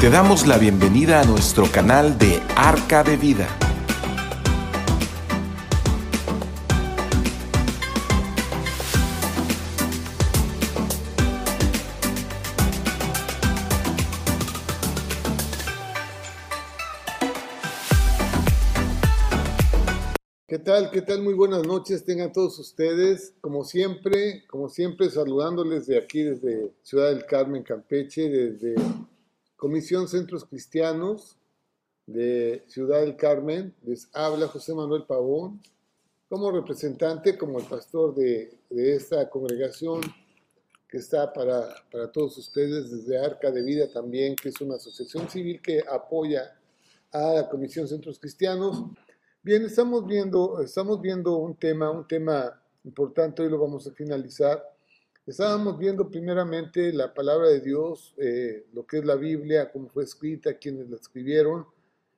Te damos la bienvenida a nuestro canal de Arca de Vida. ¿Qué tal? ¿Qué tal? Muy buenas noches tengan todos ustedes. Como siempre, como siempre, saludándoles de aquí, desde Ciudad del Carmen, Campeche, desde Comisión Centros Cristianos de Ciudad del Carmen. Les habla José Manuel Pavón, como representante, como el pastor de, de esta congregación que está para, para todos ustedes desde Arca de Vida también, que es una asociación civil que apoya a la Comisión Centros Cristianos. Bien, estamos viendo, estamos viendo un tema, un tema importante, hoy lo vamos a finalizar. Estábamos viendo primeramente la palabra de Dios, eh, lo que es la Biblia, cómo fue escrita, quiénes la escribieron,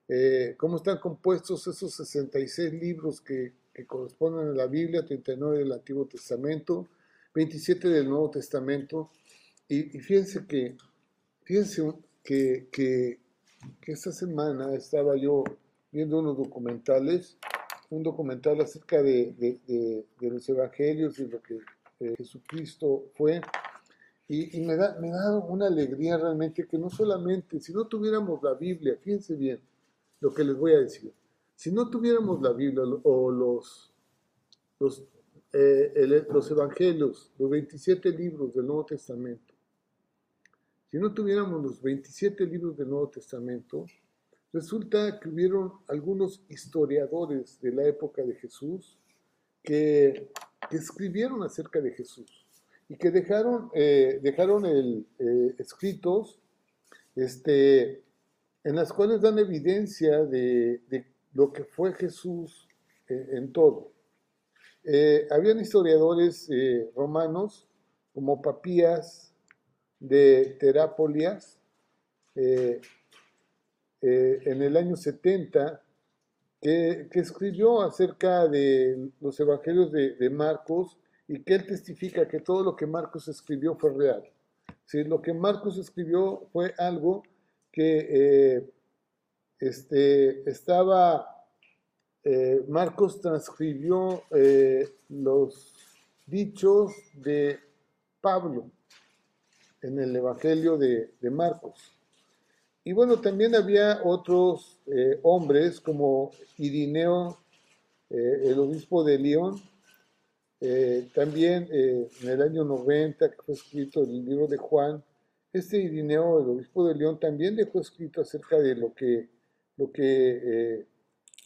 eh, cómo están compuestos esos 66 libros que, que, corresponden a la Biblia, 39 del Antiguo Testamento, 27 del Nuevo Testamento. Y, y fíjense que, fíjense que, que, que esta semana estaba yo viendo unos documentales, un documental acerca de, de, de, de los evangelios y lo que eh, Jesucristo fue. Y, me, da, me da una alegría realmente que no solamente, si no tuviéramos la Biblia, fíjense bien lo que les voy a decir, si no tuviéramos la Biblia o los, los, eh, los evangelios, los 27 libros del Nuevo Testamento, si no tuviéramos los 27 libros del Nuevo Testamento, Resulta que hubieron algunos historiadores de la época de Jesús que, que escribieron acerca de Jesús y que dejaron, eh, dejaron el, eh, escritos este, en las cuales dan evidencia de, lo que fue Jesús eh, en todo. habían historiadores romanos como Papías de Terápolias, en el año 70, que, escribió acerca de los evangelios de, Marcos y que él testifica que todo lo que Marcos escribió fue real. ¿sí? Lo que Marcos escribió fue algo que eh, este, estaba, eh, Marcos transcribió eh, los dichos de Pablo en el Evangelio de Marcos. Y bueno, también había otros eh, hombres como Irineo, eh, el obispo de León, eh, también en el año 90 que fue escrito el libro de Juan, este Irineo, el obispo de León, también dejó escrito acerca de lo que, lo que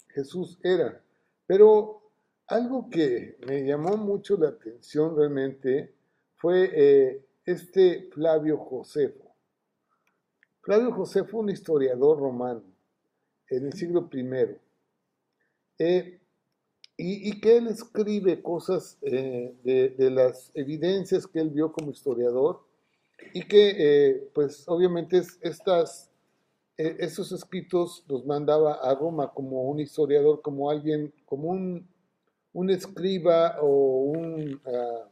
Jesús era. Pero algo que me llamó mucho la atención realmente fue este Flavio Josefo. Flavio José fue un historiador romano en el siglo I. Eh, y, que él escribe cosas eh, de, las evidencias que él vio como historiador y que, eh, pues, obviamente estas, esos escritos los mandaba a Roma como un historiador, como alguien, como un, un escriba o un uh,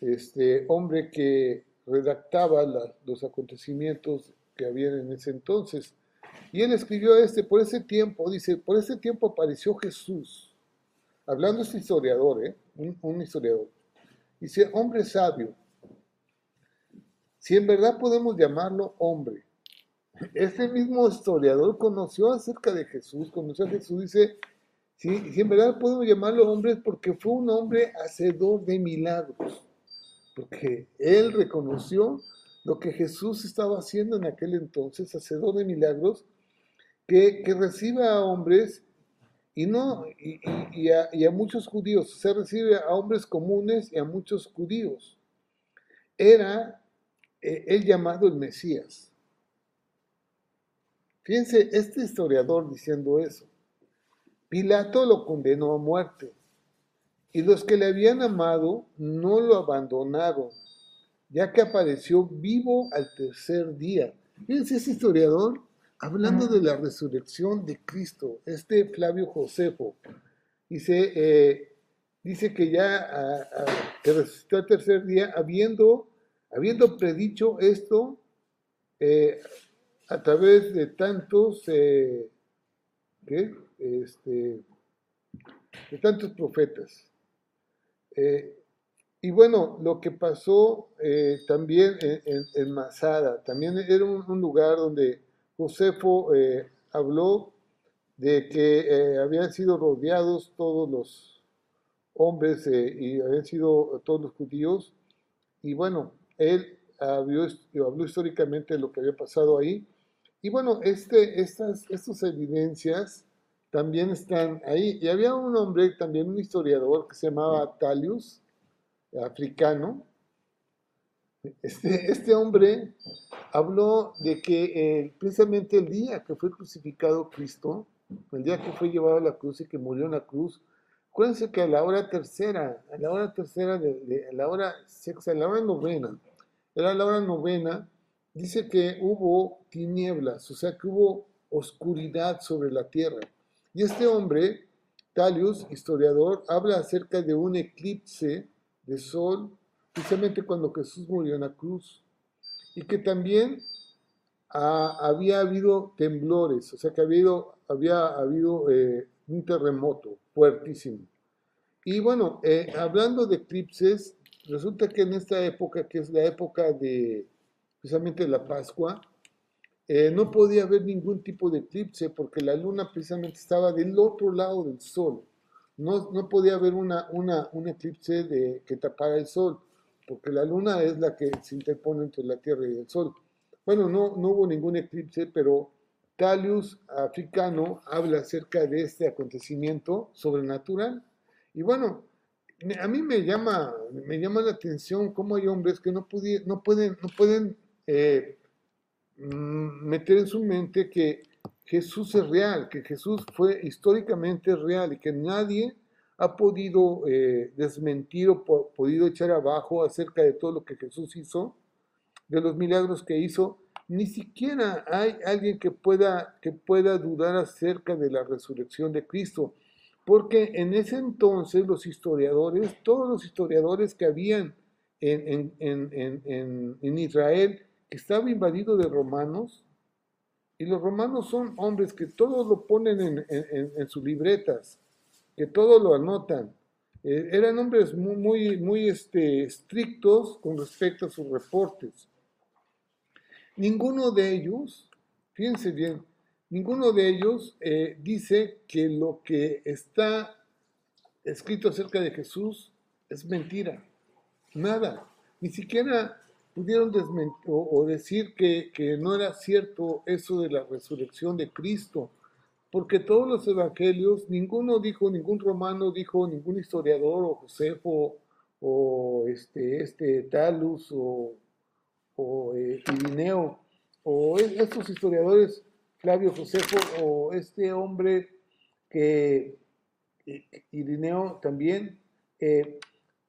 este, hombre que redactaba los acontecimientos que había en ese entonces. Y él escribió este, por ese tiempo, dice, por ese tiempo apareció Jesús, hablando este historiador, ¿eh? un, un historiador. Dice, hombre sabio, si en verdad podemos llamarlo hombre, este mismo historiador conoció acerca de Jesús, conoció a Jesús, dice, si, si en verdad podemos llamarlo hombre es porque fue un hombre hacedor de milagros, porque él reconoció lo que Jesús estaba haciendo en aquel entonces, hacedor de milagros, que, que recibe a hombres y, no, y, a, muchos judíos, se recibe a hombres comunes y a muchos judíos. Era eh, el llamado el Mesías. Fíjense, este historiador diciendo eso. Pilato lo condenó a muerte y los que le habían amado no lo abandonaron, ya que apareció vivo al tercer día. Fíjense, ese historiador, hablando de la resurrección de Cristo, este Flavio Josefo, dice, eh, dice que ya a, a, que resucitó al tercer día, habiendo, habiendo predicho esto, eh, a través de tantos, eh, ¿qué? Este, de tantos profetas. Eh, y bueno, lo que pasó eh, también en, Masada, también era un, lugar donde Josefo eh, habló de que habían sido rodeados todos los hombres y habían sido todos los judíos. Y bueno, él habló, habló históricamente de lo que había pasado ahí. Y bueno, este, estas, estas evidencias también están ahí. Y había un hombre, también un historiador, que se llamaba Talius, africano. Este, este hombre habló de que eh, precisamente el día que fue crucificado Cristo, el día que fue llevado a la cruz y que murió en la cruz, acuérdense que a la hora tercera, a la hora tercera, de, a la hora sexta, a la hora novena, era la hora novena, dice que hubo tinieblas, o sea que hubo oscuridad sobre la tierra. Y este hombre, Talius, historiador, habla acerca de un eclipse de sol, precisamente cuando Jesús murió en la cruz, y que también ah, había habido temblores, o sea que había habido, había habido eh, un terremoto fuertísimo. Y bueno, eh, hablando de eclipses, resulta que en esta época, que es la época de precisamente la Pascua, eh, no podía haber ningún tipo de eclipse porque la luna precisamente estaba del otro lado del sol. No, no podía haber una, una, un eclipse que tapara el sol, porque la luna es la que se interpone entre la Tierra y el sol. Bueno, no, no hubo ningún eclipse, pero Talius africano habla acerca de este acontecimiento sobrenatural. Y bueno, a mí me llama, me llama la atención cómo hay hombres que no, no pueden, no pueden eh, meter en su mente que Jesús es real, que Jesús fue históricamente real y que nadie ha podido eh, desmentir o podido echar abajo acerca de todo lo que Jesús hizo, de los milagros que hizo. Ni siquiera hay alguien que pueda, que pueda dudar acerca de la resurrección de Cristo, porque en ese entonces los historiadores, todos los historiadores que habían en, en, en, en Israel, estaba invadido de romanos, y los romanos son hombres que todos lo ponen en, sus libretas, que todo lo anotan. Eh, eran hombres muy, muy, muy este, estrictos con respecto a sus reportes. Ninguno de ellos, fíjense bien, ninguno de ellos eh, dice que lo que está escrito acerca de Jesús es mentira. Nada. Ni siquiera pudieron o, decir que, no era cierto eso de la resurrección de Cristo, porque todos los evangelios, ninguno dijo, ningún romano dijo, ningún historiador o Josefo o este, este Talus o, o eh, Irineo o estos historiadores, Flavio Josefo o este hombre que eh, Irineo también, eh,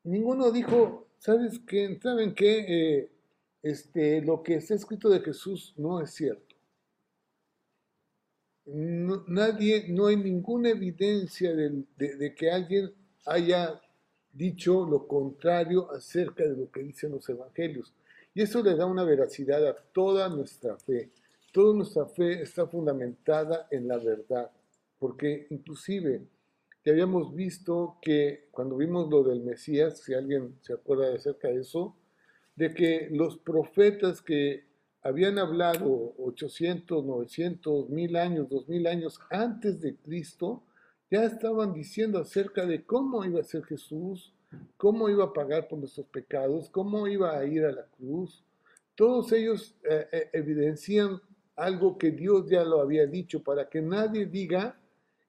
ninguno dijo, ¿sabes qué? ¿Saben qué? Este, lo que está escrito de Jesús no es cierto. nadie, no hay ninguna evidencia de, que alguien haya dicho lo contrario acerca de lo que dicen los evangelios. Y eso le da una veracidad a toda nuestra fe. Toda nuestra fe está fundamentada en la verdad, porque inclusive ya habíamos visto que cuando vimos lo del Mesías, si alguien se acuerda acerca de eso, de que los profetas que habían hablado 800, 900, 1000 años, 2000 años antes de Cristo, ya estaban diciendo acerca de cómo iba a ser Jesús, cómo iba a pagar por nuestros pecados, cómo iba a ir a la cruz. Todos ellos eh, eh, evidencian algo que Dios ya lo había dicho para que nadie diga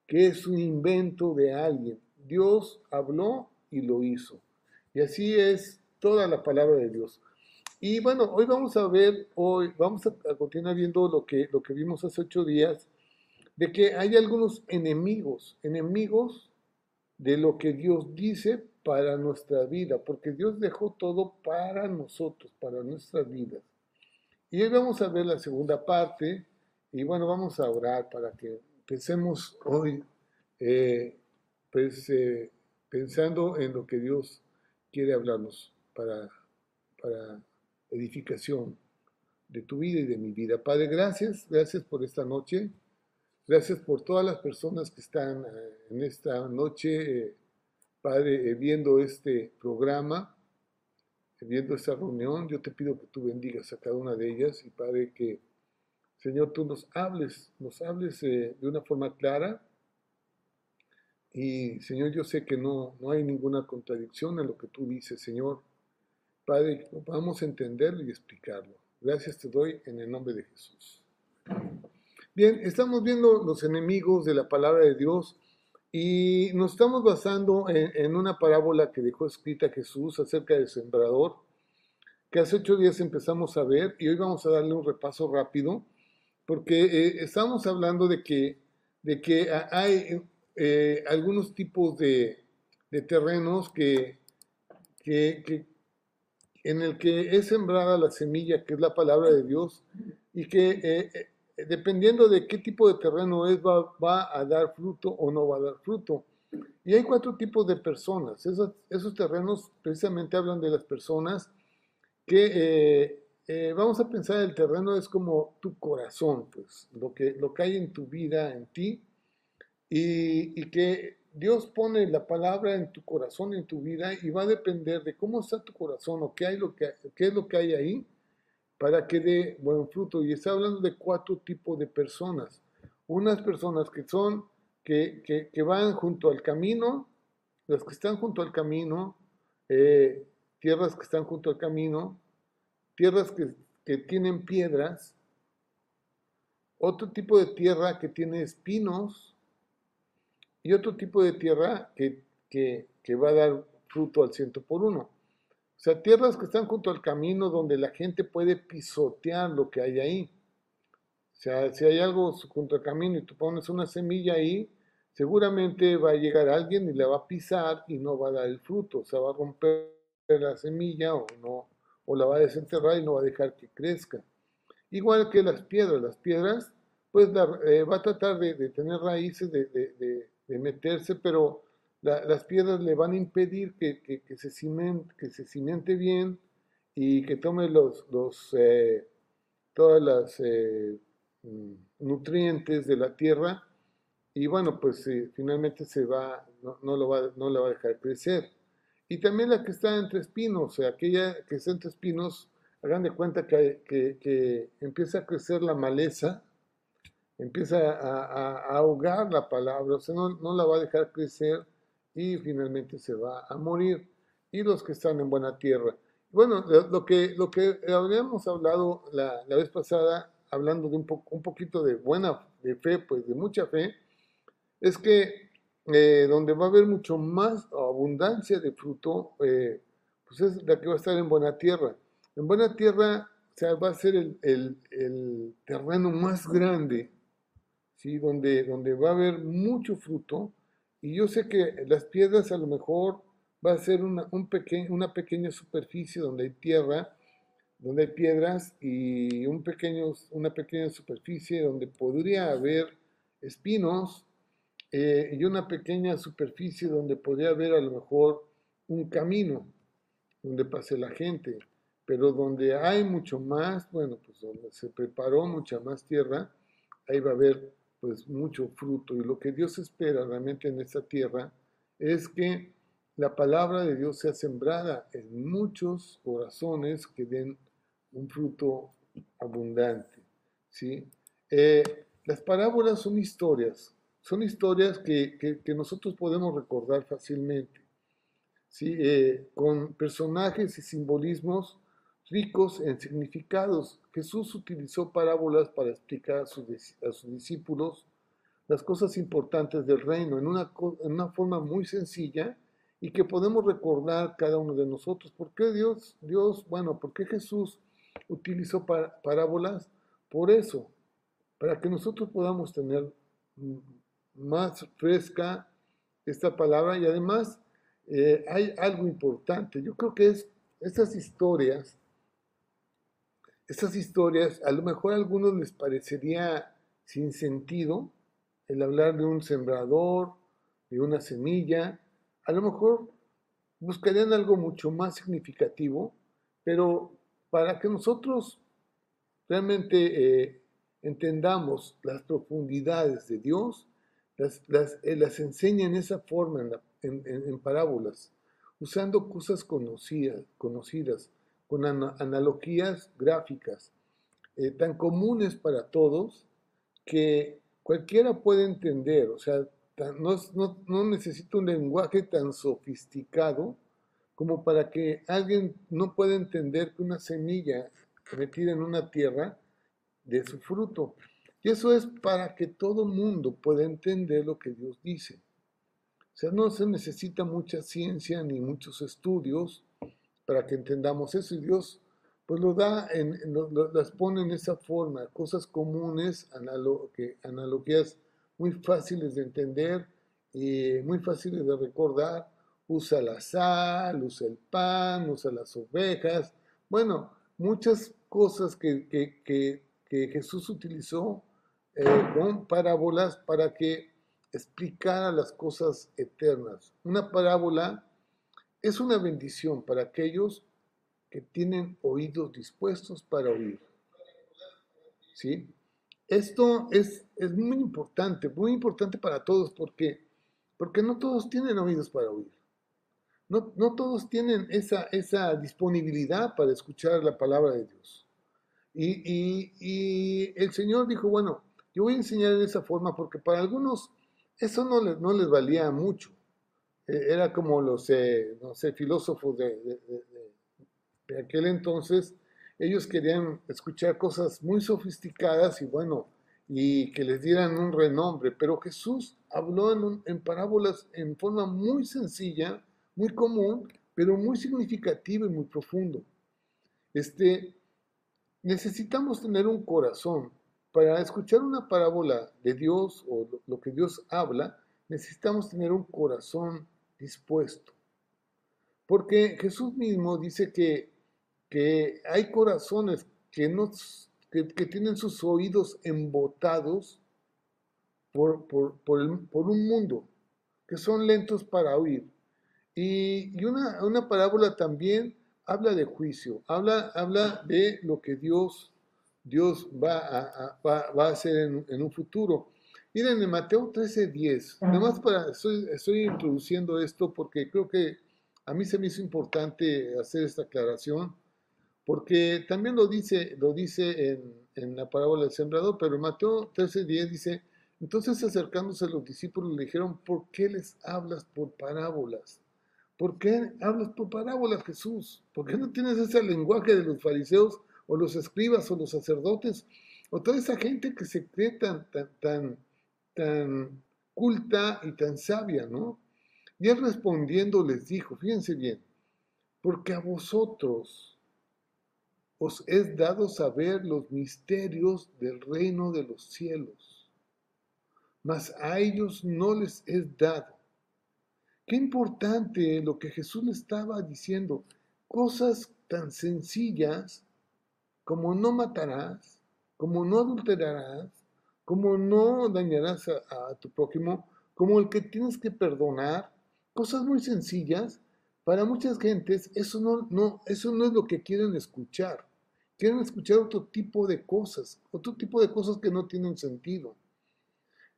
que es un invento de alguien. Dios habló y lo hizo. Y así es toda la palabra de Dios. Y bueno, hoy vamos a ver, hoy vamos a, continuar viendo lo que, lo que vimos hace ocho días, de que hay algunos enemigos, enemigos de lo que Dios dice para nuestra vida, porque Dios dejó todo para nosotros, para nuestras vidas. Y hoy vamos a ver la segunda parte, y bueno, vamos a orar para que pensemos hoy, eh, pues, eh, pensando en lo que Dios quiere hablarnos para, para edificación de tu vida y de mi vida. Padre, gracias, gracias por esta noche. Gracias por todas las personas que están eh, en esta noche, eh, Padre, eh, viendo este programa, viendo esta reunión. Yo te pido que tú bendigas a cada una de ellas y, Padre, que, Señor, tú nos hables, nos hables de una forma clara. Y, Señor, yo sé que no, no hay ninguna contradicción en lo que tú dices, Señor. Padre, vamos a entenderlo y explicarlo. Gracias te doy en el nombre de Jesús. Bien, estamos viendo los enemigos de la palabra de Dios y nos estamos basando en, una parábola que dejó escrita Jesús acerca del sembrador, que hace ocho días empezamos a ver y hoy vamos a darle un repaso rápido, porque eh, estamos hablando de que, de que hay eh, algunos tipos de, terrenos que, que, en el que es sembrada la semilla, que es la palabra de Dios, y que eh, eh, dependiendo de qué tipo de terreno es, va, a dar fruto o no va a dar fruto. Y hay cuatro tipos de personas. Esos, esos terrenos precisamente hablan de las personas que, eh, eh, vamos a pensar, el terreno es como tu corazón, pues, lo que, lo que hay en tu vida, en ti, y, y que Dios pone la palabra en tu corazón, en tu vida, y va a depender de cómo está tu corazón o qué, hay lo que, qué es lo que hay ahí para que dé buen fruto. Y está hablando de cuatro tipos de personas. Unas personas que son, que, van junto al camino, las que están junto al camino, eh, tierras que están junto al camino, tierras que tienen piedras, otro tipo de tierra que tiene espinos y otro tipo de tierra que, que, que va a dar fruto al ciento por uno. O sea, tierras que están junto al camino donde la gente puede pisotear lo que hay ahí. O sea, si hay algo junto al camino y tú pones una semilla ahí, seguramente va a llegar alguien y la va a pisar y no va a dar el fruto. O sea, va a romper la semilla o no, o la va a desenterrar y no va a dejar que crezca. Igual que las piedras, las piedras, pues eh, va a tratar de, tener raíces, de, de meterse, pero las piedras le van a impedir que, se cimente, que se cimente bien y que tome los, los eh, todas las eh, mm, nutrientes de la tierra y bueno, pues eh, finalmente se va no, no, lo va, no la va a dejar crecer. Y también la que está entre espinos, aquella que está entre espinos, hagan de cuenta que, empieza a crecer la maleza, empieza a, ahogar la palabra, o sea, no, no la va a dejar crecer y finalmente se va a morir. Y los que están en buena tierra. Bueno, lo que, lo que habíamos hablado la, vez pasada, hablando de un, un poquito de buena de fe, pues de mucha fe, es que eh, donde va a haber mucho más abundancia de fruto, eh, pues es la que va a estar en buena tierra. En buena tierra o sea, va a ser el, el, el terreno más grande, ¿sí? donde, donde va a haber mucho fruto y yo sé que las piedras a lo mejor va a ser una, un una pequeña superficie donde hay tierra, donde hay piedras y un pequeño, una pequeña superficie donde podría haber espinos eh, y una pequeña superficie donde podría haber a lo mejor un camino donde pase la gente, pero donde hay mucho más, bueno, pues donde se preparó mucha más tierra, ahí va a haber pues mucho fruto. Y lo que Dios espera realmente en esta tierra es que la palabra de Dios sea sembrada en muchos corazones que den un fruto abundante. ¿sí? Eh, las parábolas son historias, son historias que, que, nosotros podemos recordar fácilmente, ¿sí? Eh, con personajes y simbolismos ricos en significados. Jesús utilizó parábolas para explicar a sus, discípulos las cosas importantes del reino en una, forma muy sencilla y que podemos recordar cada uno de nosotros. ¿Por qué Dios, Dios, bueno, por qué Jesús utilizó parábolas? Por eso, para que nosotros podamos tener más fresca esta palabra y además eh, hay algo importante. Yo creo que es estas historias estas historias, a lo mejor a algunos les parecería sin sentido el hablar de un sembrador, de una semilla, a lo mejor buscarían algo mucho más significativo, pero para que nosotros realmente eh, entendamos las profundidades de Dios, las, las, eh, enseña en esa forma, en, en, parábolas, usando cosas conocidas, conocidas con analogías gráficas eh, tan comunes para todos que cualquiera puede entender, o sea, no, no, no necesita un lenguaje tan sofisticado como para que alguien no pueda entender que una semilla metida en una tierra de su fruto. Y eso es para que todo mundo pueda entender lo que Dios dice. O sea, no se necesita mucha ciencia ni muchos estudios para que entendamos eso. Y Dios pues lo da, en, las pone en esa forma, cosas comunes, analogías muy fáciles de entender y muy fáciles de recordar. Usa la sal, usa el pan, usa las ovejas. Bueno, muchas cosas que, que, Jesús utilizó eh, con parábolas para que explicara las cosas eternas. Una parábola es una bendición para aquellos que tienen oídos dispuestos para oír. ¿Sí? Esto es, es muy importante, muy importante para todos porque, porque no todos tienen oídos para oír. No, no todos tienen esa, esa disponibilidad para escuchar la palabra de Dios. Y, y, el Señor dijo, bueno, yo voy a enseñar de esa forma porque para algunos eso no les, no les valía mucho. E, era como los, eh, no sé, filósofos de, aquel entonces, ellos querían escuchar cosas muy sofisticadas y bueno, y que les dieran un renombre, pero Jesús habló en, parábolas en forma muy sencilla, muy común, pero muy significativa y muy profundo. Este, necesitamos tener un corazón. Para escuchar una parábola de Dios o lo que Dios habla, necesitamos tener un corazón dispuesto. Porque Jesús mismo dice que que hay corazones que, no, que, tienen sus oídos embotados por, por, por, un mundo, que son lentos para oír. Y, y una, una, parábola también habla de juicio, habla, habla de lo que Dios, Dios va, a, va a hacer en, en, un futuro. Miren, en Mateo 13:10, nada más para, estoy, estoy introduciendo esto porque creo que a mí se me hizo importante hacer esta aclaración porque también lo dice, lo dice en, en la parábola del sembrador, pero en Mateo 13:10 dice, entonces acercándose a los discípulos le dijeron, ¿por qué les hablas por parábolas? ¿Por qué hablas por parábolas, Jesús? ¿Por qué no tienes ese lenguaje de los fariseos o los escribas o los sacerdotes o toda esa gente que se cree tan, tan, tan, tan culta y tan sabia, ¿no? Y él respondiendo les dijo, fíjense bien, porque a vosotros, os es dado saber los misterios del reino de los cielos, mas a ellos no les es dado. Qué importante lo que Jesús le estaba diciendo, cosas tan sencillas como no matarás, como no adulterarás, como no dañarás a, tu prójimo, como el que tienes que perdonar, cosas muy sencillas, para muchas gentes eso no, no, eso no es lo que quieren escuchar. Quieren escuchar otro tipo de cosas, otro tipo de cosas que no tienen sentido.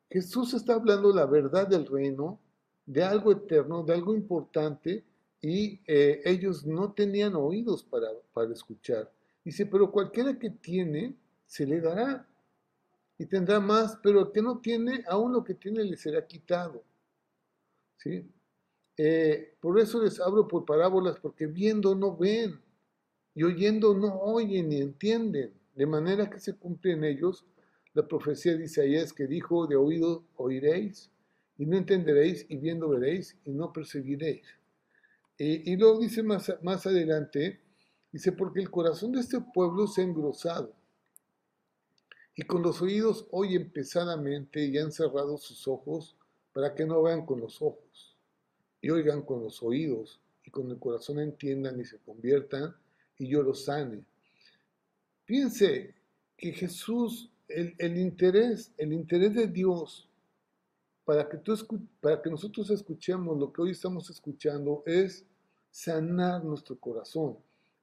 Jesús está hablando la verdad del reino, de algo eterno, de algo importante, y eh, ellos no tenían oídos para, para escuchar. Dice, pero cualquiera que tiene, se le dará. Y tendrá más, pero el que no tiene, aún lo que tiene le será quitado. ¿Sí? Eh, por eso les hablo por parábolas, porque viendo no ven, y oyendo no oyen ni entienden, de manera que se cumple en ellos la profecía de Isaías que dijo, de oído oiréis y no entenderéis, y viendo veréis y no perseguiréis. y luego dice más, más adelante, dice, porque el corazón de este pueblo se ha engrosado, y con los oídos oyen pesadamente y han cerrado sus ojos para que no vean con los ojos, y oigan con los oídos, y con el corazón entiendan y se conviertan, y yo lo sane. Piense que Jesús, el, interés, el interés de Dios para que, tú, para que nosotros escuchemos lo que hoy estamos escuchando es sanar nuestro corazón,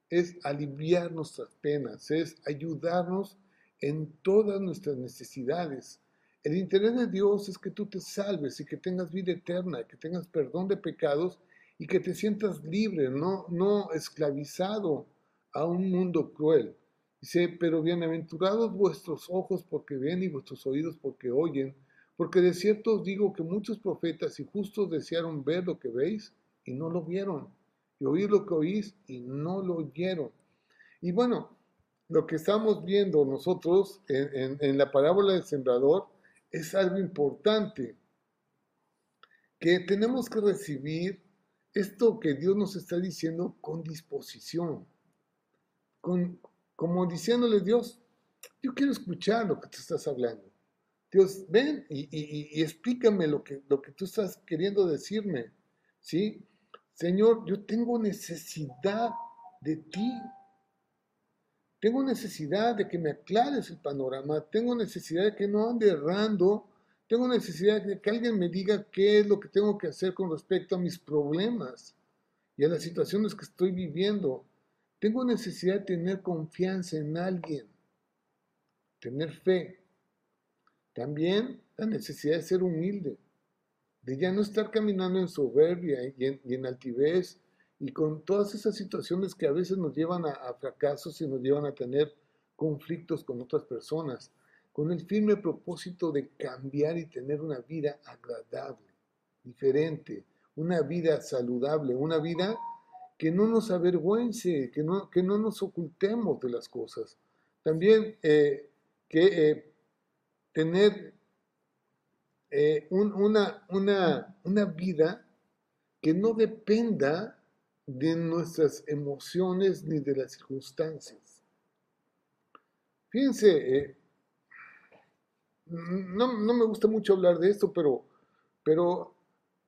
es aliviar nuestras penas, es ayudarnos en todas nuestras necesidades. El interés de Dios es que tú te salves y que tengas vida eterna, que tengas perdón de pecados y que te sientas libre, no, no esclavizado a un mundo cruel. Dice, pero bienaventurados vuestros ojos porque ven y vuestros oídos porque oyen, porque de cierto os digo que muchos profetas y justos desearon ver lo que veis y no lo vieron, y oír lo que oís y no lo oyeron. Y bueno, lo que estamos viendo nosotros en, la parábola del sembrador es algo importante, que tenemos que recibir esto que Dios nos está diciendo con disposición, con, como diciéndole Dios, yo quiero escuchar lo que tú estás hablando. Dios, ven y, explícame lo que, lo que tú estás queriendo decirme. ¿Sí? Señor, yo tengo necesidad de ti. Tengo necesidad de que me aclares el panorama. Tengo necesidad de que no ande errando. Tengo necesidad de que alguien me diga qué es lo que tengo que hacer con respecto a mis problemas y a las situaciones que estoy viviendo. Tengo necesidad de tener confianza en alguien, tener fe. También la necesidad de ser humilde, de ya no estar caminando en soberbia y en, altivez y con todas esas situaciones que a veces nos llevan a, fracasos y nos llevan a tener conflictos con otras personas, con el firme propósito de cambiar y tener una vida agradable, diferente, una vida saludable, una vida que no nos avergüence, que no, que no nos ocultemos de las cosas. También eh, que eh, tener eh, una, una, una vida que no dependa de nuestras emociones ni de las circunstancias. Fíjense, no, no, me gusta mucho hablar de esto, pero, pero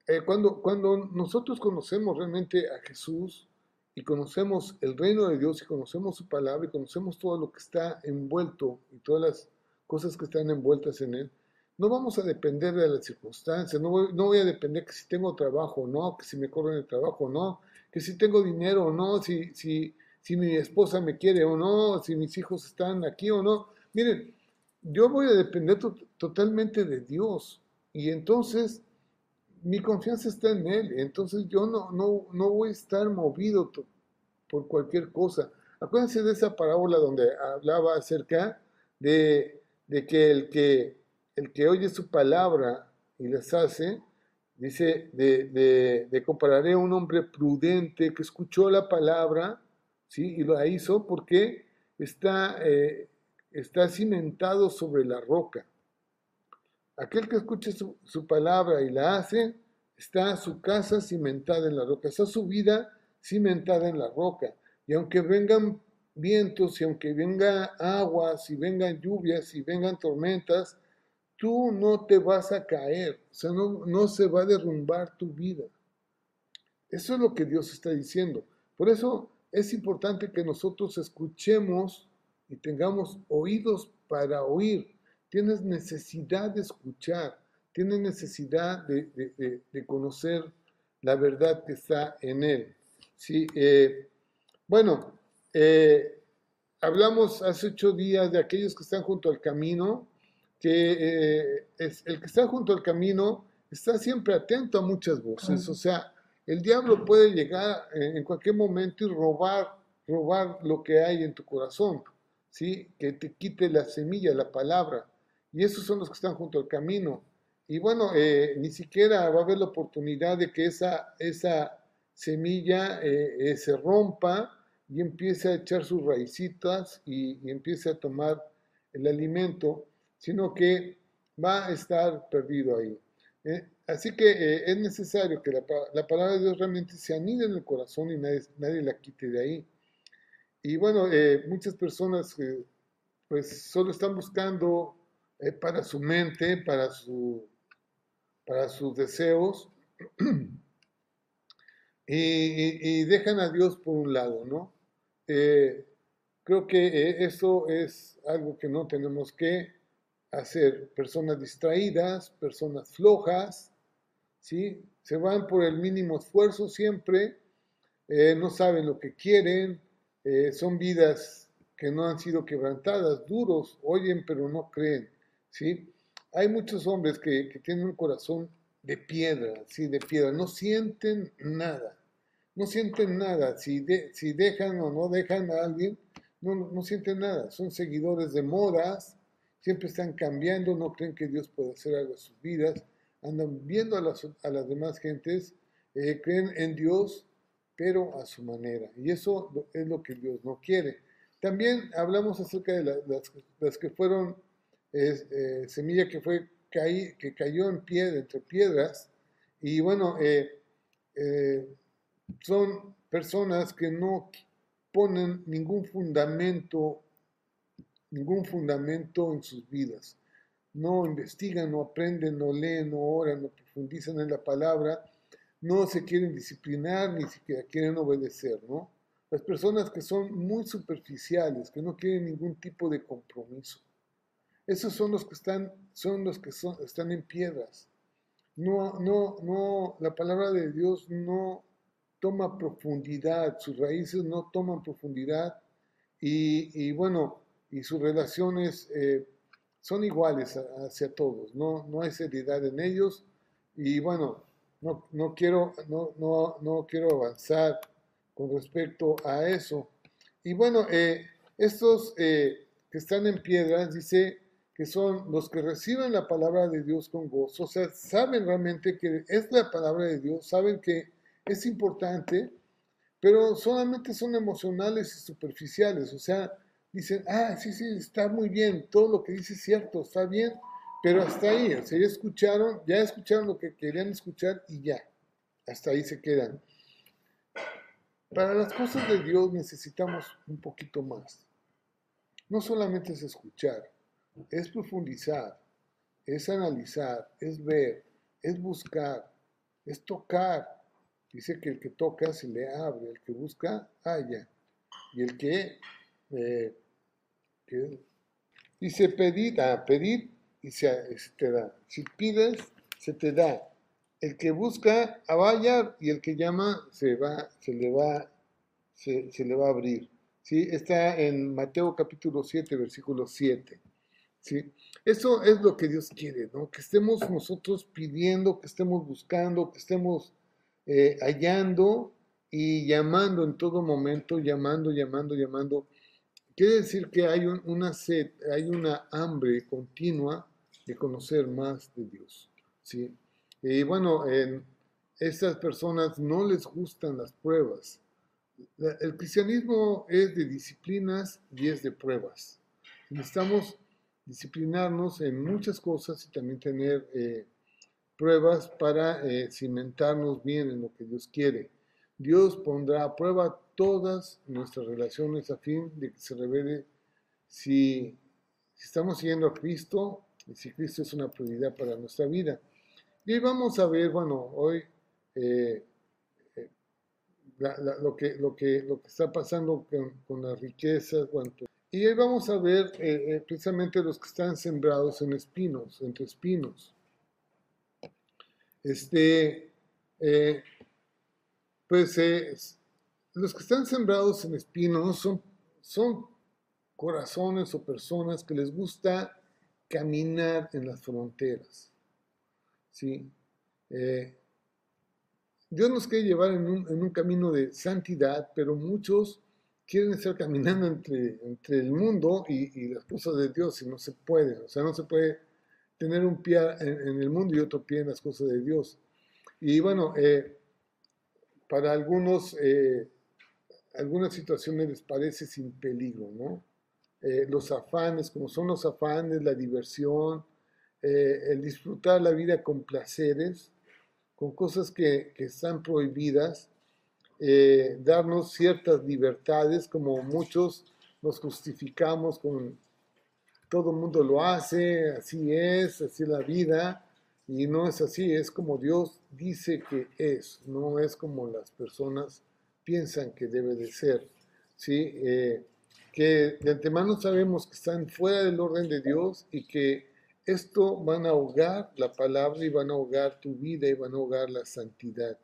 eh, cuando, cuando nosotros conocemos realmente a Jesús y conocemos el reino de Dios y conocemos su palabra y conocemos todo lo que está envuelto y todas las cosas que están envueltas en él, no vamos a depender de las circunstancias, no voy, no voy a depender que si tengo trabajo o no, que si me corren el trabajo o no, que si tengo dinero o no, si, si, si mi esposa me quiere o no, si mis hijos están aquí o no. Miren, yo voy a depender totalmente de Dios y entonces mi confianza está en Él, entonces yo no, no, no voy a estar movido por cualquier cosa. Acuérdense de esa parábola donde hablaba acerca de, que, el que el que oye su palabra y las hace, dice, de, de, compararé a un hombre prudente que escuchó la palabra ¿sí? y la hizo porque está, eh, está cimentado sobre la roca. Aquel que escuche su, palabra y la hace, está su casa cimentada en la roca, está su vida cimentada en la roca. Y aunque vengan vientos, y aunque venga aguas, y vengan lluvias, y vengan tormentas, tú no te vas a caer, o sea, no, no se va a derrumbar tu vida. Eso es lo que Dios está diciendo. Por eso es importante que nosotros escuchemos y tengamos oídos para oír tienes necesidad de escuchar, tienes necesidad de, conocer la verdad que está en él. ¿sí? Eh, bueno, eh, hablamos hace ocho días de aquellos que están junto al camino, que eh, es, el que está junto al camino está siempre atento a muchas voces, o sea, el diablo puede llegar en cualquier momento y robar, robar lo que hay en tu corazón, ¿sí? que te quite la semilla, la palabra y esos son los que están junto al camino. Y bueno, eh, ni siquiera va a haber la oportunidad de que esa, esa semilla eh, eh, se rompa y empiece a echar sus raicitas y, empiece a tomar el alimento, sino que va a estar perdido ahí. así que es necesario que la, palabra de Dios realmente se anide en el corazón y nadie, la quite de ahí. Y bueno, muchas personas pues solo están buscando eh, para su mente, para, su, para sus deseos, y, dejan a Dios por un lado, ¿no? Eh, creo que eh, eso es algo que no tenemos que hacer. Personas distraídas, personas flojas, ¿sí? Se van por el mínimo esfuerzo siempre, no saben lo que quieren, eh, son vidas que no han sido quebrantadas, duros, oyen pero no creen, ¿sí? Hay muchos hombres que, que tienen un corazón de piedra, sí, de piedra, no sienten nada, no sienten nada, si, de, si dejan o no dejan a alguien, no, no sienten nada, son seguidores de modas, siempre están cambiando, no creen que Dios puede hacer algo en sus vidas, andan viendo a las, a las demás gentes, eh, creen en Dios, pero a su manera. Y eso es lo que Dios no quiere. También hablamos acerca de las, las, que fueron eh, semilla que, fue, que cayó en piedra, entre piedras. Y bueno, eh, son personas que no ponen ningún fundamento, ningún fundamento en sus vidas. No investigan, no aprenden, no leen, no oran, no profundizan en la palabra no se quieren disciplinar ni siquiera quieren obedecer, ¿no? Las personas que son muy superficiales, que no quieren ningún tipo de compromiso. Esos son los que están, son los que están en piedras. No, no, no, la palabra de Dios no toma profundidad, sus raíces no toman profundidad y, bueno, y sus relaciones eh, son iguales hacia todos, no, no hay seriedad en ellos y bueno, no, no, quiero, no, no, no quiero avanzar con respecto a eso. Y bueno, eh, estos eh, que están en piedras, dice que son los que reciben la palabra de Dios con gozo, o sea, saben realmente que es la palabra de Dios, saben que es importante, pero solamente son emocionales y superficiales, o sea, dicen, ah, sí, sí, está muy bien, todo lo que dice es cierto, está bien, pero hasta ahí, o sea, ya escucharon, ya escucharon lo que querían escuchar y ya, hasta ahí se quedan. Para las cosas de Dios necesitamos un poquito más. No solamente es escuchar, es profundizar, es analizar, es ver, es buscar, es tocar. Dice que el que toca se le abre, el que busca halla. Y el que, eh, dice pedir, ah, pedir y se, te da. Si pides, se te da. El que busca, vaya y el que llama, se, va, se, le, va, se, le va a abrir. ¿sí? Está en Mateo capítulo 7, versículo 7. ¿sí? Eso es lo que Dios quiere, ¿no? que estemos nosotros pidiendo, que estemos buscando, que estemos eh, hallando y llamando en todo momento, llamando, llamando, llamando. Quiere decir que hay una sed, hay una hambre continua de conocer más de Dios. ¿sí? Y bueno, en estas personas no les gustan las pruebas. El cristianismo es de disciplinas y es de pruebas. Necesitamos disciplinarnos en muchas cosas y también tener eh, pruebas para eh, cimentarnos bien en lo que Dios quiere. Dios pondrá a prueba todas nuestras relaciones a fin de que se revele si, estamos siguiendo a Cristo y si Cristo es una prioridad para nuestra vida. Y hoy vamos a ver, bueno, hoy eh, eh, lo que está pasando con, con las riquezas. y hoy vamos a ver eh, precisamente los que están sembrados en espinos, entre espinos. Este, pues los que están sembrados en espinos son, son corazones o personas que les gusta caminar en las fronteras. ¿sí? Eh, Dios nos quiere llevar en un, camino de santidad, pero muchos quieren estar caminando entre, entre el mundo y, las cosas de Dios y no se puede. O sea, no se puede tener un pie en, el mundo y otro pie en las cosas de Dios. Y bueno, eh, para algunos, eh, algunas situaciones les parece sin peligro, ¿no? Eh, los afanes, como son los afanes, la diversión, eh, el disfrutar la vida con placeres, con cosas que, están prohibidas, eh, darnos ciertas libertades, como muchos nos justificamos con todo el mundo lo hace, así es, así es la vida, y no es así, es como Dios dice que es, no es como las personas piensan que debe de ser. ¿sí? que de antemano sabemos que están fuera del orden de Dios y que esto van a ahogar la palabra y van a ahogar tu vida y van a ahogar la santidad.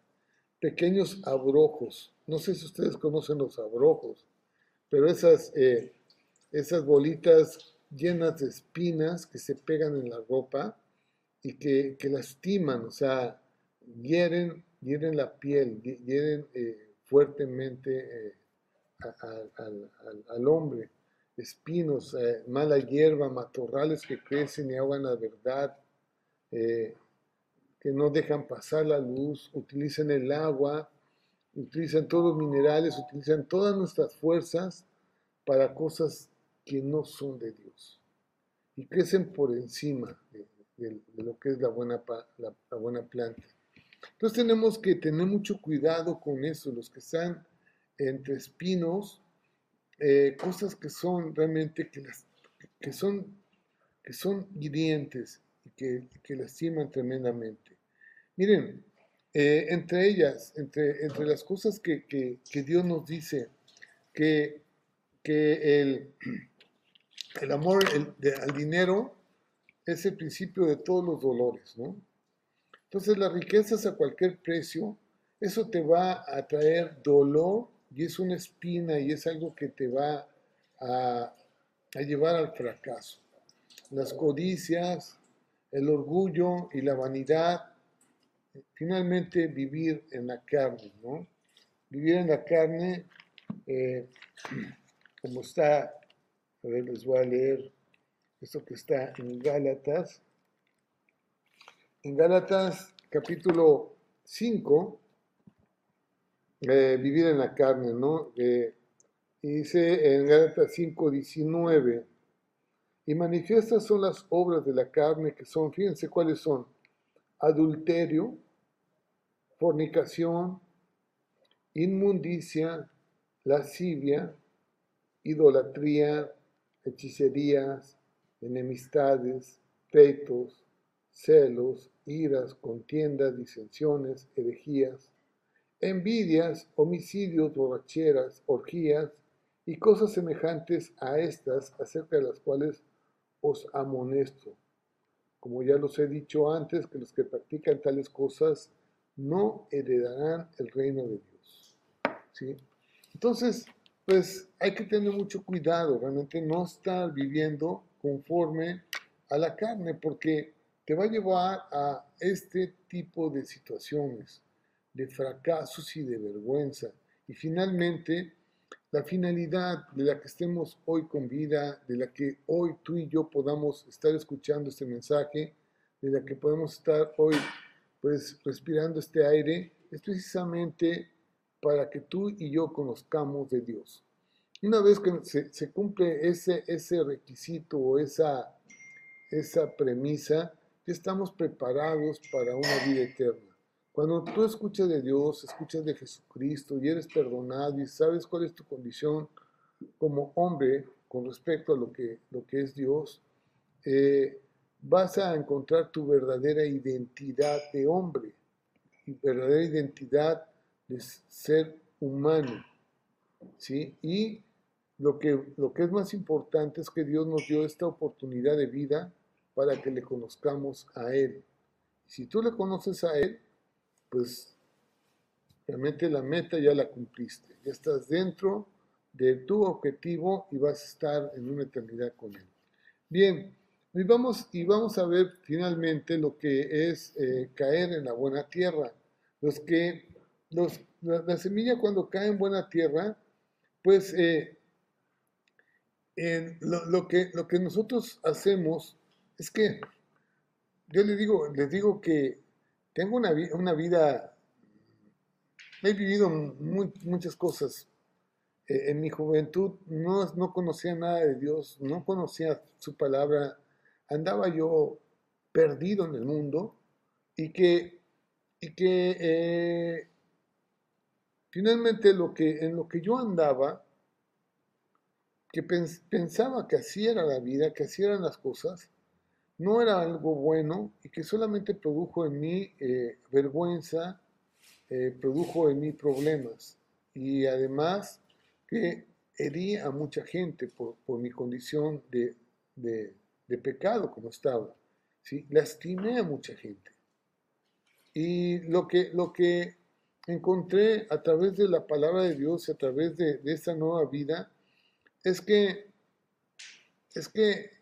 Pequeños abrojos. No sé si ustedes conocen los abrojos. pero esas, eh, esas bolitas llenas de espinas que se pegan en la ropa y que, lastiman, o sea, hieren, hieren la piel, hieren eh, fuertemente eh, al, hombre. Espinos, mala hierba, matorrales que crecen y ahogan la verdad, que no dejan pasar la luz, utilizan el agua, utilizan todos los minerales, utilizan todas nuestras fuerzas para cosas que no son de Dios y crecen por encima de, lo que es la buena, la, buena planta. Entonces tenemos que tener mucho cuidado con eso, los que están entre espinos, eh, cosas que son realmente, que, las, que, son, que son hirientes y que, que lastiman tremendamente. Miren, eh, entre ellas, entre, entre las cosas que, Dios nos dice, que, que el, el amor al dinero es el principio de todos los dolores, ¿no? Entonces las riquezas a cualquier precio, eso te va a traer dolor y es una espina y es algo que te va a, llevar al fracaso. Las codicias, el orgullo y la vanidad finalmente vivir en la carne, ¿no? Vivir en la carne, eh, como está, a ver, les voy a leer esto que está en Gálatas. En Gálatas capítulo 5, eh, vivir en la carne, ¿no? Eh, dice en Gálatas 5, 19, y manifiestas son las obras de la carne que son, fíjense cuáles son, adulterio, fornicación, inmundicia, lascivia, idolatría, hechicerías, enemistades, peitos, celos, iras, contiendas, disensiones, herejías, envidias, homicidios, borracheras, orgías y cosas semejantes a estas acerca de las cuales os amonesto como ya los he dicho antes, que los que practican tales cosas no heredarán el reino de Dios. ¿sí? Entonces, pues hay que tener mucho cuidado, realmente no estar viviendo conforme a la carne, porque te va a llevar a este tipo de situaciones, de fracasos y de vergüenza. Y finalmente, la finalidad de la que estemos hoy con vida, de la que hoy tú y yo podamos estar escuchando este mensaje, de la que podemos estar hoy pues respirando este aire, es precisamente para que tú y yo conozcamos de Dios. Una vez que se, cumple ese, ese requisito o esa, esa premisa, estamos preparados para una vida eterna. Cuando tú escuchas de Dios, escuchas de Jesucristo y eres perdonado y sabes cuál es tu condición como hombre con respecto a lo que, lo que es Dios, eh, vas a encontrar tu verdadera identidad de hombre y verdadera identidad de ser humano. ¿sí? Y lo que, lo que es más importante es que Dios nos dio esta oportunidad de vida para que le conozcamos a Él. Si tú le conoces a Él, pues realmente la meta ya la cumpliste, ya estás dentro de tu objetivo y vas a estar en una eternidad con él. Bien, y vamos, y vamos a ver finalmente lo que es eh, caer en la buena tierra. Los que, los, la, semilla cuando cae en buena tierra, pues eh, lo, que, lo que nosotros hacemos es que, yo les digo, les digo que tengo una, una vida, he vivido muchas cosas. Eh, en mi juventud no, no conocía nada de Dios, no conocía su palabra, andaba yo perdido en el mundo y que, y que eh, finalmente lo que, en lo que yo andaba, que pensaba que así era la vida, que así eran las cosas, no era algo bueno y que solamente produjo en mí eh, vergüenza, eh, produjo en mí problemas y además que herí a mucha gente por, mi condición de, pecado como estaba. ¿sí? Lastimé a mucha gente. Y lo que, lo que encontré a través de la palabra de Dios, a través de, esta nueva vida, es que, es que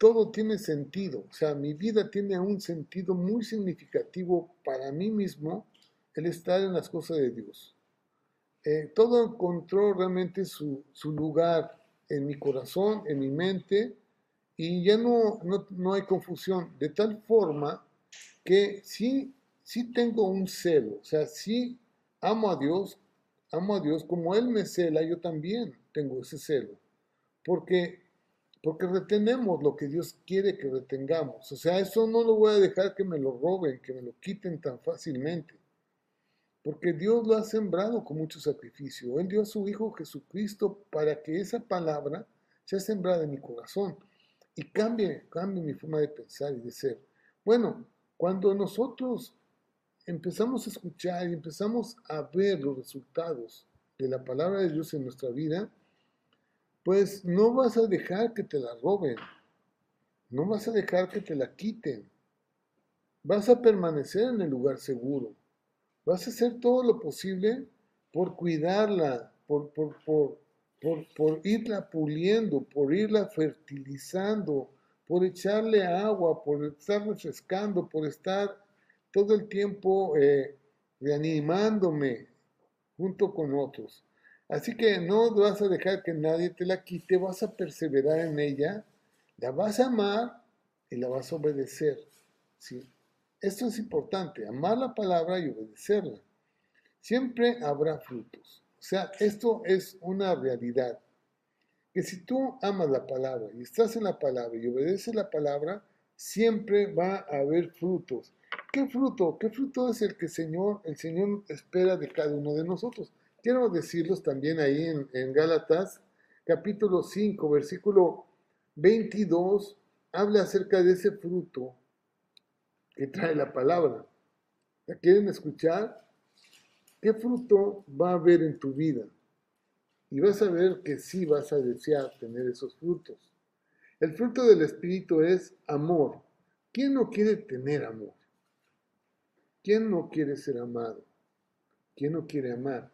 todo tiene sentido. O sea, mi vida tiene un sentido muy significativo para mí mismo el estar en las cosas de Dios. Eh, todo encontró realmente su, su, lugar en mi corazón, en mi mente, y ya no, no, no hay confusión, de tal forma que sí, sí tengo un celo, o sea, sí amo a Dios, amo a Dios como Él me cela, yo también tengo ese celo, porque, porque retenemos lo que Dios quiere que retengamos, o sea, eso no lo voy a dejar que me lo roben, que me lo quiten tan fácilmente. Porque Dios lo ha sembrado con mucho sacrificio. Él dio a su Hijo Jesucristo para que esa palabra sea sembrada en mi corazón y cambie, cambie mi forma de pensar y de ser. Bueno, cuando nosotros empezamos a escuchar y empezamos a ver los resultados de la palabra de Dios en nuestra vida, pues no vas a dejar que te la roben, no vas a dejar que te la quiten, vas a permanecer en el lugar seguro. Vas a hacer todo lo posible por cuidarla, por, irla puliendo, por irla fertilizando, por echarle agua, por estar refrescando, por estar todo el tiempo eh, reanimándome junto con otros. Así que no vas a dejar que nadie te la quite, vas a perseverar en ella, la vas a amar y la vas a obedecer. ¿sí? Esto es importante, amar la palabra y obedecerla. Siempre habrá frutos. O sea, esto es una realidad. Que si tú amas la palabra y estás en la palabra y obedeces la palabra, siempre va a haber frutos. ¿Qué fruto? ¿Qué fruto es el que Señor, el Señor espera de cada uno de nosotros? Quiero decirlos también ahí en, en Gálatas, capítulo 5, versículo 22, habla acerca de ese fruto que trae la palabra. ¿La quieren escuchar? ¿Qué fruto va a haber en tu vida? Y vas a ver que sí vas a desear tener esos frutos. El fruto del Espíritu es amor. ¿Quién no quiere tener amor? ¿Quién no quiere ser amado? ¿Quién no quiere amar?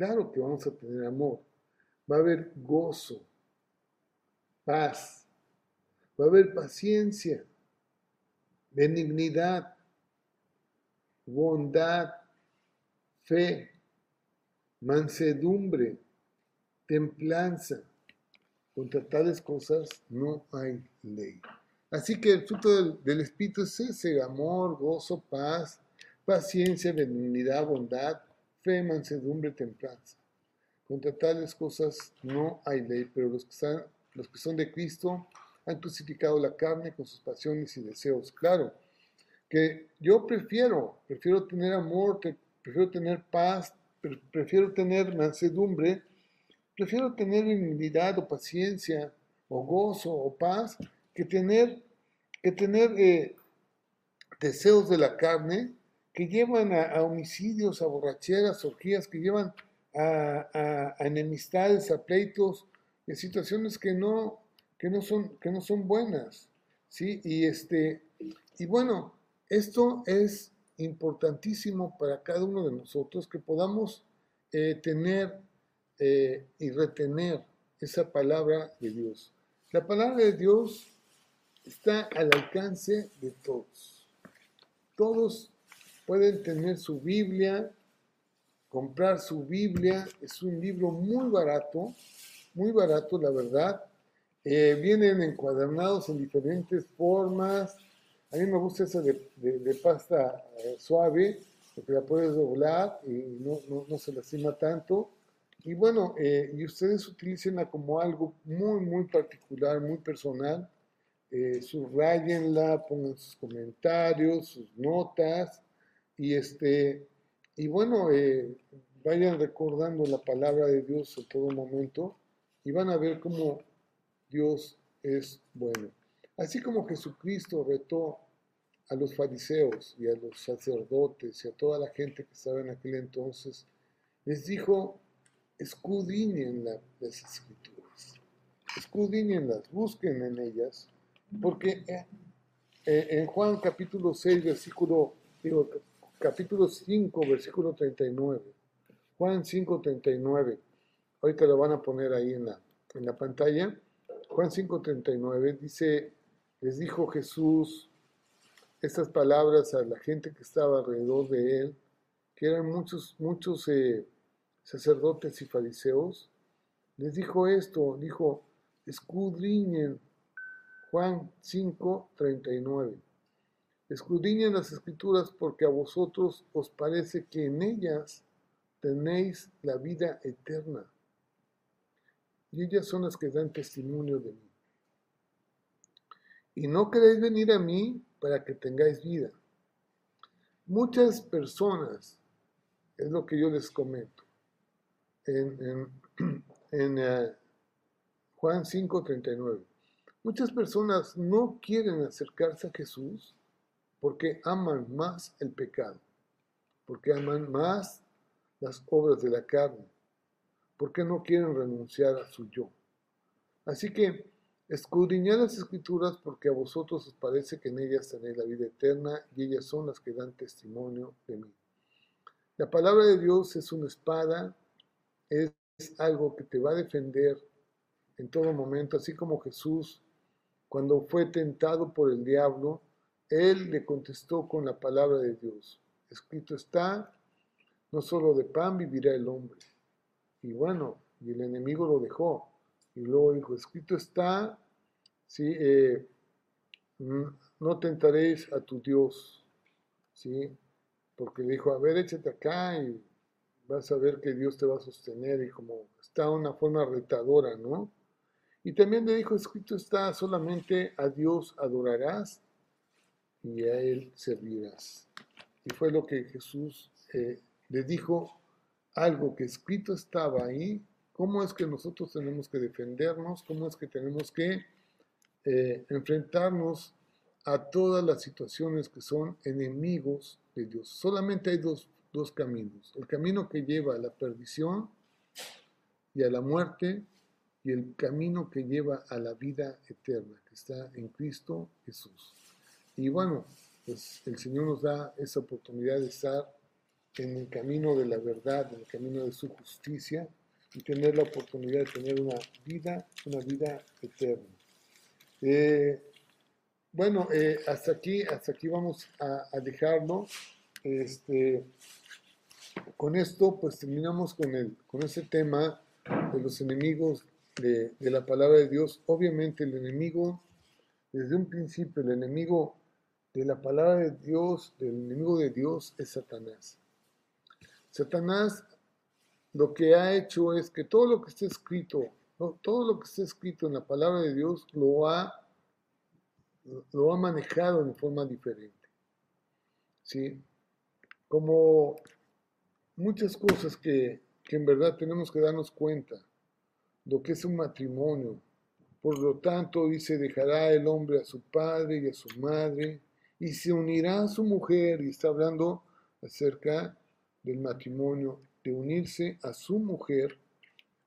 Claro que vamos a tener amor. Va a haber gozo, paz, va a haber paciencia, benignidad, bondad, fe, mansedumbre, templanza. Contra tales cosas no hay ley. Así que el fruto del, Espíritu es ese, amor, gozo, paz, paciencia, benignidad, bondad, fe, mansedumbre, templanza. Contra tales cosas no hay ley, pero los que, son de Cristo han crucificado la carne con sus pasiones y deseos. Claro, que yo prefiero, prefiero tener amor, prefiero tener paz, prefiero tener mansedumbre, prefiero tener humildad o paciencia o gozo o paz que tener, que tener eh, deseos de la carne que llevan a, homicidios, a borracheras, orgías, que llevan a, enemistades, a pleitos, a situaciones que no, que no son, que no son buenas. ¿sí? Y, este, y bueno, esto es importantísimo para cada uno de nosotros que podamos eh, tener eh, y retener esa palabra de Dios. La palabra de Dios está al alcance de todos. Todos pueden tener su Biblia, comprar su Biblia. Es un libro muy barato, muy barato, la verdad. Eh, vienen encuadernados en diferentes formas. A mí me gusta esa de, pasta eh, suave, porque la puedes doblar y no, no, se lastima tanto. Y bueno, eh, y ustedes utilicenla como algo muy, muy particular, muy personal. subrayenla, pongan sus comentarios, sus notas. Y, este, y bueno, vayan recordando la palabra de Dios en todo momento y van a ver cómo Dios es bueno. Así como Jesucristo retó a los fariseos y a los sacerdotes y a toda la gente que estaba en aquel entonces, les dijo, escudriñen las escrituras, escudriñenlas, busquen en ellas, porque eh, eh, en Juan capítulo 6, versículo, digo, capítulo 5, versículo 39, Juan 5, 39, ahorita lo van a poner ahí en la, en la pantalla, Juan 5:39 dice, les dijo Jesús estas palabras a la gente que estaba alrededor de él, que eran muchos, muchos eh, sacerdotes y fariseos, les dijo esto, dijo, escudriñen, Juan 5:39, escudriñen las escrituras porque a vosotros os parece que en ellas tenéis la vida eterna y ellas son las que dan testimonio de mí. Y no queréis venir a mí para que tengáis vida. Muchas personas, es lo que yo les comento, en, en, uh, Juan 5:39, muchas personas no quieren acercarse a Jesús porque aman más el pecado, porque aman más las obras de la carne, porque no quieren renunciar a su yo. Así que escudriñad las escrituras porque a vosotros os parece que en ellas tenéis la vida eterna y ellas son las que dan testimonio de mí. La palabra de Dios es una espada, es algo que te va a defender en todo momento, así como Jesús, cuando fue tentado por el diablo, él le contestó con la palabra de Dios. Escrito está, no solo de pan vivirá el hombre, y bueno, y el enemigo lo dejó. Y luego dijo, escrito está, ¿sí? Eh, no tentaréis a tu Dios, ¿sí? Porque le dijo, a ver, échate acá y vas a ver que Dios te va a sostener y como está una forma retadora, ¿no? Y también le dijo, escrito está, solamente a Dios adorarás y a Él servirás. Y fue lo que Jesús eh, le dijo algo que escrito estaba ahí, cómo es que nosotros tenemos que defendernos, cómo es que tenemos que eh, enfrentarnos a todas las situaciones que son enemigos de Dios. Solamente hay dos, dos caminos, el camino que lleva a la perdición y a la muerte y el camino que lleva a la vida eterna, que está en Cristo Jesús. Y bueno, pues el Señor nos da esa oportunidad de estar en el camino de la verdad, en el camino de su justicia y tener la oportunidad de tener una vida, una vida eterna. Eh, bueno, eh, hasta aquí, hasta aquí vamos a, dejarlo. Este, con esto, pues terminamos con el, con ese tema de los enemigos de la palabra de Dios. Obviamente, el enemigo, desde un principio, el enemigo de la palabra de Dios, del enemigo de Dios es Satanás. Satanás lo que ha hecho es que todo lo que está escrito, todo lo que está escrito en la palabra de Dios lo ha, lo ha manejado de forma diferente. ¿Sí? Como muchas cosas que, que en verdad tenemos que darnos cuenta, lo que es un matrimonio. Por lo tanto, dice, dejará el hombre a su padre y a su madre y se unirá a su mujer, y está hablando acerca del matrimonio, de unirse a su mujer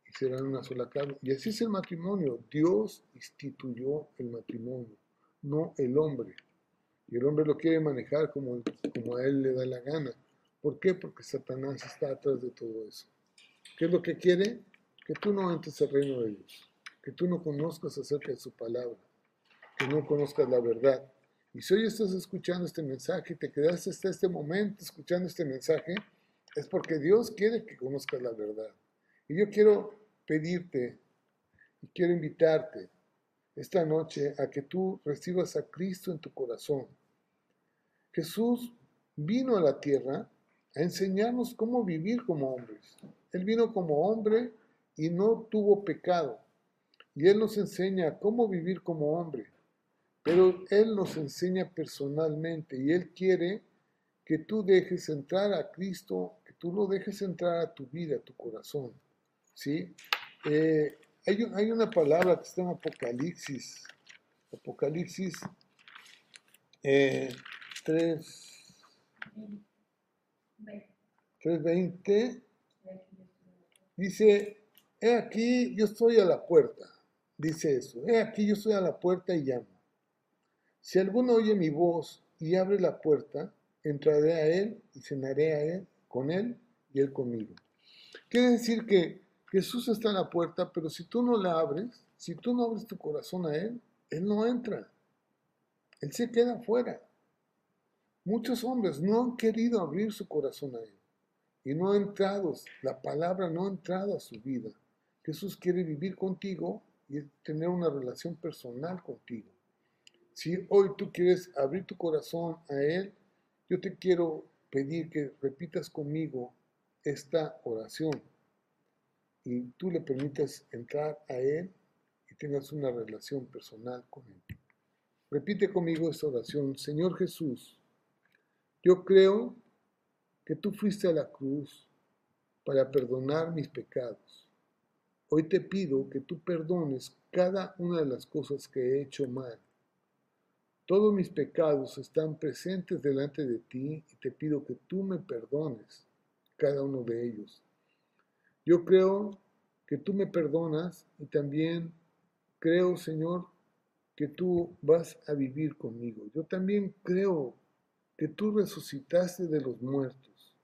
y serán una sola carne. Y así es el matrimonio. Dios instituyó el matrimonio, no el hombre. Y el hombre lo quiere manejar como, como a él le da la gana. ¿Por qué? Porque Satanás está atrás de todo eso. ¿Qué es lo que quiere? Que tú no entres al reino de Dios, que tú no conozcas acerca de su palabra, que no conozcas la verdad. Y si hoy estás escuchando este mensaje, te quedaste hasta este momento escuchando este mensaje, es porque Dios quiere que conozcas la verdad. Y yo quiero pedirte y quiero invitarte esta noche a que tú recibas a Cristo en tu corazón. Jesús vino a la tierra a enseñarnos cómo vivir como hombres. Él vino como hombre y no tuvo pecado. Y Él nos enseña cómo vivir como hombre. Pero Él nos enseña personalmente y Él quiere que tú dejes entrar a Cristo tú lo dejes entrar a tu vida, a tu corazón. ¿sí? Eh, hay, una palabra que está en Apocalipsis, Apocalipsis 3, 3.20, dice, he aquí, yo estoy a la puerta, dice eso, he aquí, yo estoy a la puerta y llamo. Si alguno oye mi voz y abre la puerta, entraré a él y cenaré a él con Él y Él conmigo. Quiere decir que Jesús está en la puerta, pero si tú no la abres, si tú no abres tu corazón a Él, Él no entra. Él se queda afuera. Muchos hombres no han querido abrir su corazón a Él y no ha entrado, la palabra no ha entrado a su vida. Jesús quiere vivir contigo y tener una relación personal contigo. Si hoy tú quieres abrir tu corazón a Él, yo te quiero pedir que repitas conmigo esta oración y tú le permitas entrar a Él y tengas una relación personal con Él. Repite conmigo esta oración. Señor Jesús, yo creo que tú fuiste a la cruz para perdonar mis pecados. Hoy te pido que tú perdones cada una de las cosas que he hecho mal. Todos mis pecados están presentes delante de ti y te pido que tú me perdones cada uno de ellos. Yo creo que tú me perdonas y también creo, Señor, que tú vas a vivir conmigo. Yo también creo que tú resucitaste de los muertos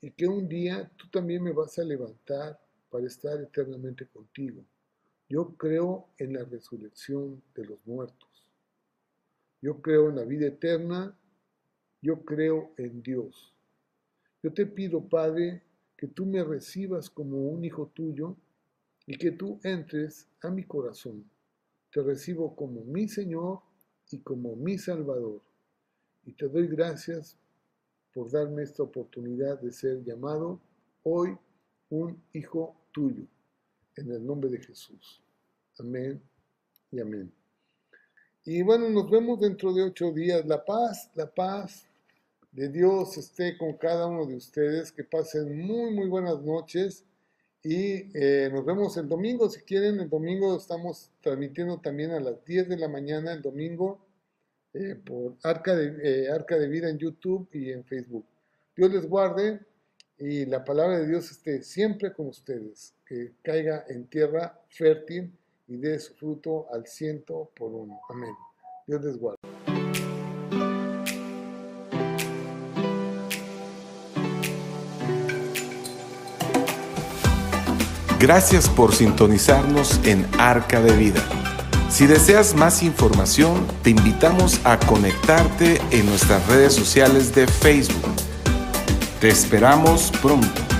y que un día tú también me vas a levantar para estar eternamente contigo. Yo creo en la resurrección de los muertos. Yo creo en la vida eterna. Yo creo en Dios. Yo te pido, Padre, que tú me recibas como un hijo tuyo y que tú entres a mi corazón. Te recibo como mi Señor y como mi Salvador. Y te doy gracias por darme esta oportunidad de ser llamado hoy un hijo tuyo. En el nombre de Jesús. Amén y amén. Y bueno, nos vemos dentro de ocho días. La paz, la paz de Dios esté con cada uno de ustedes. Que pasen muy, muy buenas noches. Y eh, nos vemos el domingo. Si quieren, el domingo estamos transmitiendo también a las 10 de la mañana, el domingo, eh, por Arca de, eh, Arca de Vida en YouTube y en Facebook. Dios les guarde y la palabra de Dios esté siempre con ustedes. Que caiga en tierra fértil y dé su fruto al ciento por uno. Amén. Dios les guarde. Gracias por sintonizarnos en Arca de Vida. Si deseas más información, te invitamos a conectarte en nuestras redes sociales de Facebook. Te esperamos pronto.